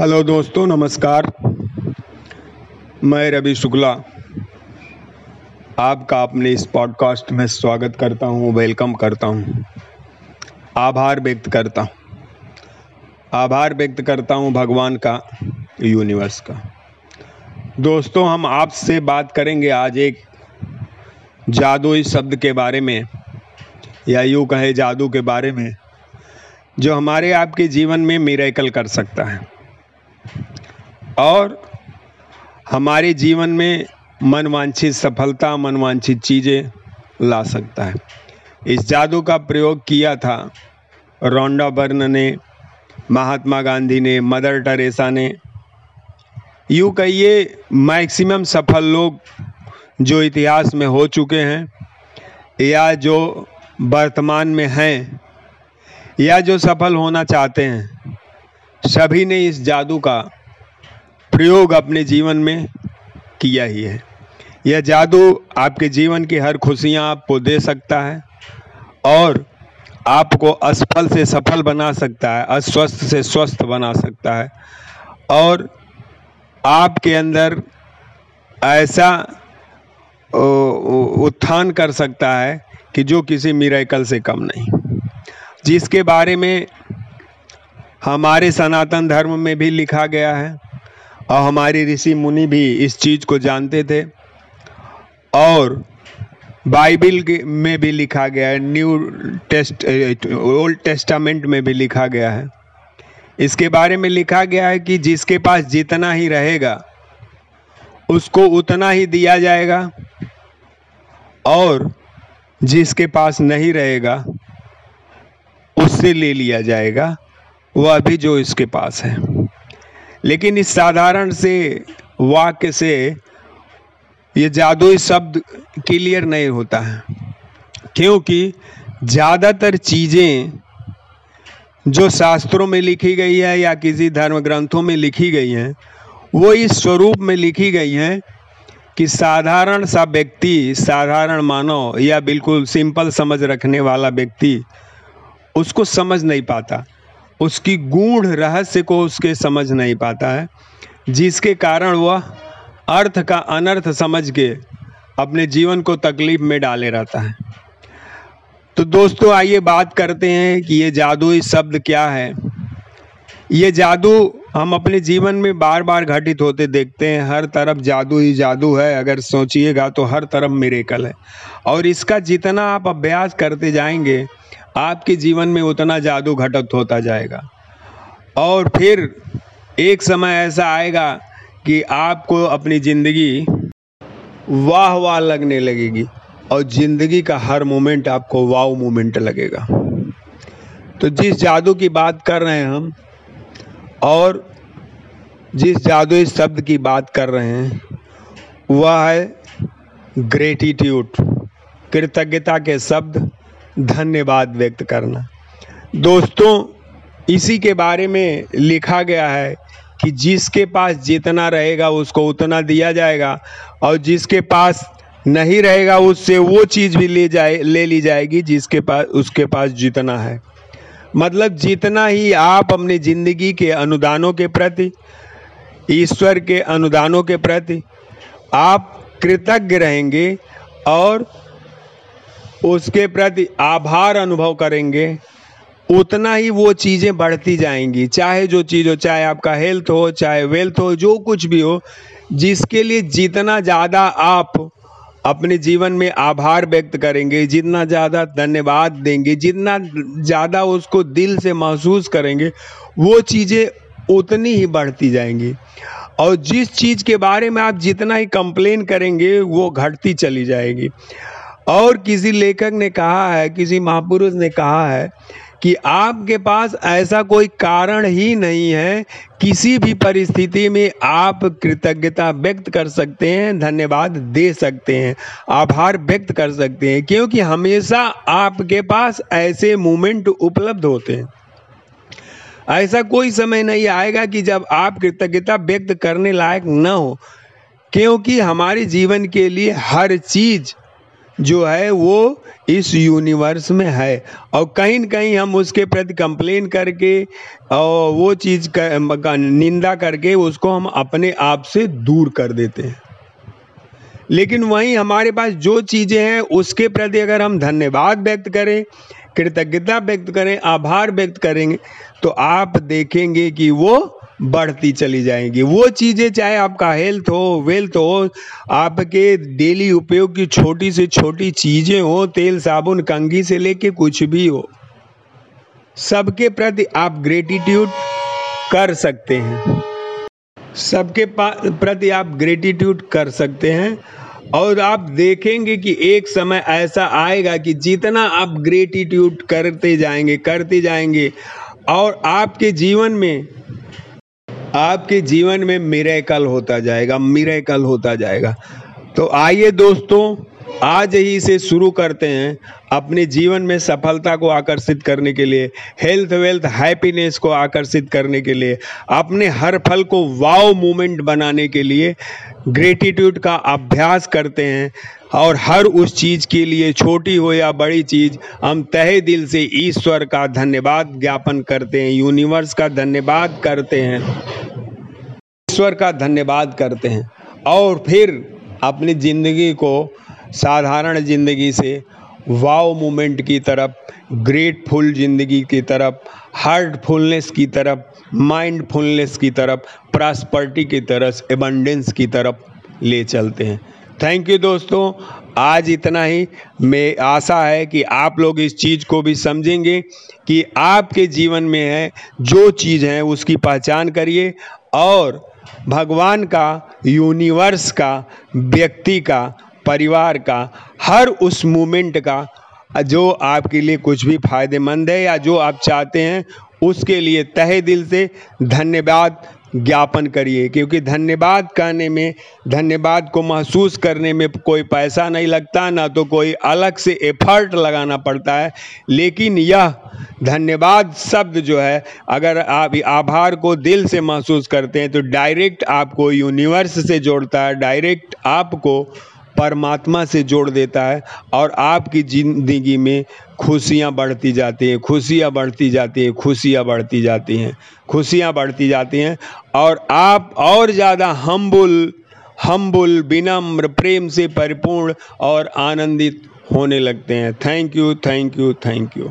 Hello दोस्तों, नमस्कार। मैं रवि शुक्ला। आपका अपने इस पॉडकास्ट में स्वागत करता हूँ, वेलकम करता हूँ। आभार व्यक्त करता हूँ। आभार व्यक्त करता हूँ भगवान का, यूनिवर्स का। दोस्तों, हम आपसे बात करेंगे आज एक जादुई शब्द के बारे में, या यूँ कहे जादू के बारे में, जो हमारे आपके जीवन में मिरेकल कर सकता है। और हमारे जीवन में मनवांछित सफलता, मनवांछित चीज़ें ला सकता है। इस जादू का प्रयोग किया था रोंडा बर्न ने, महात्मा गांधी ने, मदर टेरेसा ने। यूँ कहिए, मैक्सिमम सफल लोग जो इतिहास में हो चुके हैं, या जो वर्तमान में हैं, या जो सफल होना चाहते हैं, सभी ने इस जादू का प्रयोग अपने जीवन में किया ही है। यह जादू आपके जीवन की हर खुशियाँ आपको दे सकता है और आपको असफल से सफल बना सकता है, अस्वस्थ से स्वस्थ बना सकता है। और आपके अंदर ऐसा उत्थान कर सकता है कि जो किसी मिराकल से कम नहीं। जिसके बारे में हमारे सनातन धर्म में भी लिखा गया है और हमारे ऋषि मुनि भी इस चीज़ को जानते थे। और बाइबल में भी लिखा गया है, न्यू टेस्ट, ओल्ड टेस्टामेंट में भी लिखा गया है। इसके बारे में लिखा गया है कि जिसके पास जितना ही रहेगा, उसको उतना ही दिया जाएगा। और जिसके पास नहीं रहेगा, उससे ले लिया जाएगा। वह अभी जो इसके पास है। लेकिन इस साधारण से, वाक्य से ये जादुई शब्द क्लियर नहीं होता है। क्योंकि ज़्यादातर चीज़ें जो शास्त्रों में लिखी गई है या किसी धर्म ग्रंथों में लिखी गई हैं, वो इस स्वरूप में लिखी गई हैं कि साधारण सा व्यक्ति, साधारण मानव या बिल्कुल सिंपल समझ रखने वाला व्यक्ति, उसको समझ नहीं पाता। उसकी गूढ़ रहस्य को उसके समझ नहीं पाता है, जिसके कारण वह अर्थ का अनर्थ समझ के अपने जीवन को तकलीफ़ में डाले रहता है। तो दोस्तों, आइए बात करते हैं कि ये जादुई शब्द क्या है? ये जादू हम अपने जीवन में बार बार घटित होते देखते हैं। हर तरफ़ जादू ही जादू है। अगर सोचिएगा तो हर तरफ़ मेरेकल है। और इसका जितना आप अभ्यास करते जाएँगे, आपके जीवन में उतना जादू घटत होता जाएगा। और फिर एक समय ऐसा आएगा कि आपको अपनी ज़िंदगी वाह वाह लगने लगेगी और ज़िंदगी का हर मोमेंट आपको वाव मोमेंट लगेगा। तो जिस जादू की बात कर रहे हैं हम और जिस जादुई शब्द की बात कर रहे हैं, वह है ग्रेटिट्यूड कृतज्ञता के शब्द, धन्यवाद व्यक्त करना। दोस्तों, इसी के बारे में लिखा गया है कि जिसके पास जितना रहेगा, उसको उतना दिया जाएगा, और जिसके पास नहीं रहेगा, उससे वो चीज़ भी ले जाए, ले ली जाएगी जिसके पास उसके पास जितना है। मतलब जितना ही आप अपनी ज़िंदगी के अनुदानों के प्रति, ईश्वर के अनुदानों के प्रति आप कृतज्ञ रहेंगे और उसके प्रति आभार अनुभव करेंगे, उतना ही वो चीज़ें बढ़ती जाएँगी। चाहे जो चीज़ हो, चाहे आपका हेल्थ हो, चाहे वेल्थ हो, जो कुछ भी हो, जिसके लिए जितना ज़्यादा आप अपने जीवन में आभार व्यक्त करेंगे, जितना ज़्यादा धन्यवाद देंगे, जितना ज़्यादा उसको दिल से महसूस करेंगे, वो चीज़ें उतनी ही बढ़ती जाएँगी। और जिस चीज़ के बारे में आप जितना ही कंप्लेन करेंगे, वो घटती चली जाएगी। और किसी लेखक ने कहा है, किसी महापुरुष ने कहा है कि आपके पास ऐसा कोई कारण ही नहीं है, किसी भी परिस्थिति में आप कृतज्ञता व्यक्त कर सकते हैं, धन्यवाद दे सकते हैं, आभार व्यक्त कर सकते हैं, क्योंकि हमेशा आपके पास ऐसे मोमेंट उपलब्ध होते हैं। ऐसा कोई समय नहीं आएगा कि जब आप कृतज्ञता व्यक्त करने लायक न हो, क्योंकि हमारे जीवन के लिए हर चीज़ जो है वो इस यूनिवर्स में है। और कहीं न कहीं हम उसके प्रति कंप्लेन करके और वो चीज़ का, निंदा करके उसको हम अपने आप से दूर कर देते हैं। लेकिन वहीं हमारे पास जो चीज़ें हैं, उसके प्रति अगर हम धन्यवाद व्यक्त करें, कृतज्ञता व्यक्त करें, आभार व्यक्त करेंगे तो आप देखेंगे कि वो बढ़ती चली जाएँगी। वो चीज़ें चाहे आपका हेल्थ हो वेल्थ हो, आपके डेली उपयोग की छोटी से छोटी चीज़ें हो, तेल, साबुन, कंघी से लेके कुछ भी हो, सबके प्रति आप ग्रेटिट्यूड कर सकते हैं। सबके प्रति आप ग्रेटिट्यूड कर सकते हैं और आप देखेंगे कि एक समय ऐसा आएगा कि जितना आप ग्रेटिट्यूड करते जाएँगे करते जाएँगे और आपके जीवन में आपके जीवन में मिरेकल होता जाएगा, मिरेकल होता जाएगा। तो आइए दोस्तों, आज ही से शुरू करते हैं अपने जीवन में सफलता को आकर्षित करने के लिए हेल्थ वेल्थ हैप्पीनेस को आकर्षित करने के लिए, अपने हर फल को वाव मोमेंट बनाने के लिए ग्रेटिट्यूड का अभ्यास करते हैं। और हर उस चीज़ के लिए, छोटी हो या बड़ी चीज़, हम तहे दिल से ईश्वर का धन्यवाद ज्ञापन करते हैं यूनिवर्स का धन्यवाद करते हैं। ईश्वर का धन्यवाद करते हैं। और फिर अपनी ज़िंदगी को, साधारण ज़िंदगी से वाव मोमेंट की तरफ़, ग्रेटफुल ज़िंदगी की तरफ़, हार्टफुलनेस की तरफ़, माइंडफुलनेस की तरफ़, प्रॉस्पर्टी की तरफ़, एबंडेंस की तरफ़ ले चलते हैं। थैंक यू दोस्तों। आज इतना ही। मैं आशा है कि आप लोग इस चीज़ को भी समझेंगे कि आपके जीवन में है, जो चीज़ है उसकी पहचान करिए और भगवान का यूनिवर्स का, व्यक्ति का, परिवार का, हर उस मूमेंट का जो आपके लिए कुछ भी फ़ायदेमंद है या जो आप चाहते हैं, उसके लिए तहे दिल से धन्यवाद। ज्ञापन करिए, क्योंकि धन्यवाद कहने में, धन्यवाद को महसूस करने में कोई पैसा नहीं लगता, ना तो कोई अलग से एफर्ट लगाना पड़ता है। लेकिन यह धन्यवाद शब्द जो है, अगर आप आभार को दिल से महसूस करते हैं तो डायरेक्ट आपको यूनिवर्स से जोड़ता है डायरेक्ट आपको परमात्मा से जोड़ देता है और आपकी ज़िंदगी में खुशियाँ बढ़ती जाती हैं, खुशियाँ बढ़ती जाती हैं, खुशियाँ बढ़ती जाती हैं, खुशियाँ बढ़ती जाती हैं और आप और ज़्यादा हम्बुल हम्बुल विनम्र, प्रेम से परिपूर्ण और आनंदित होने लगते हैं। Thank you thank you thank you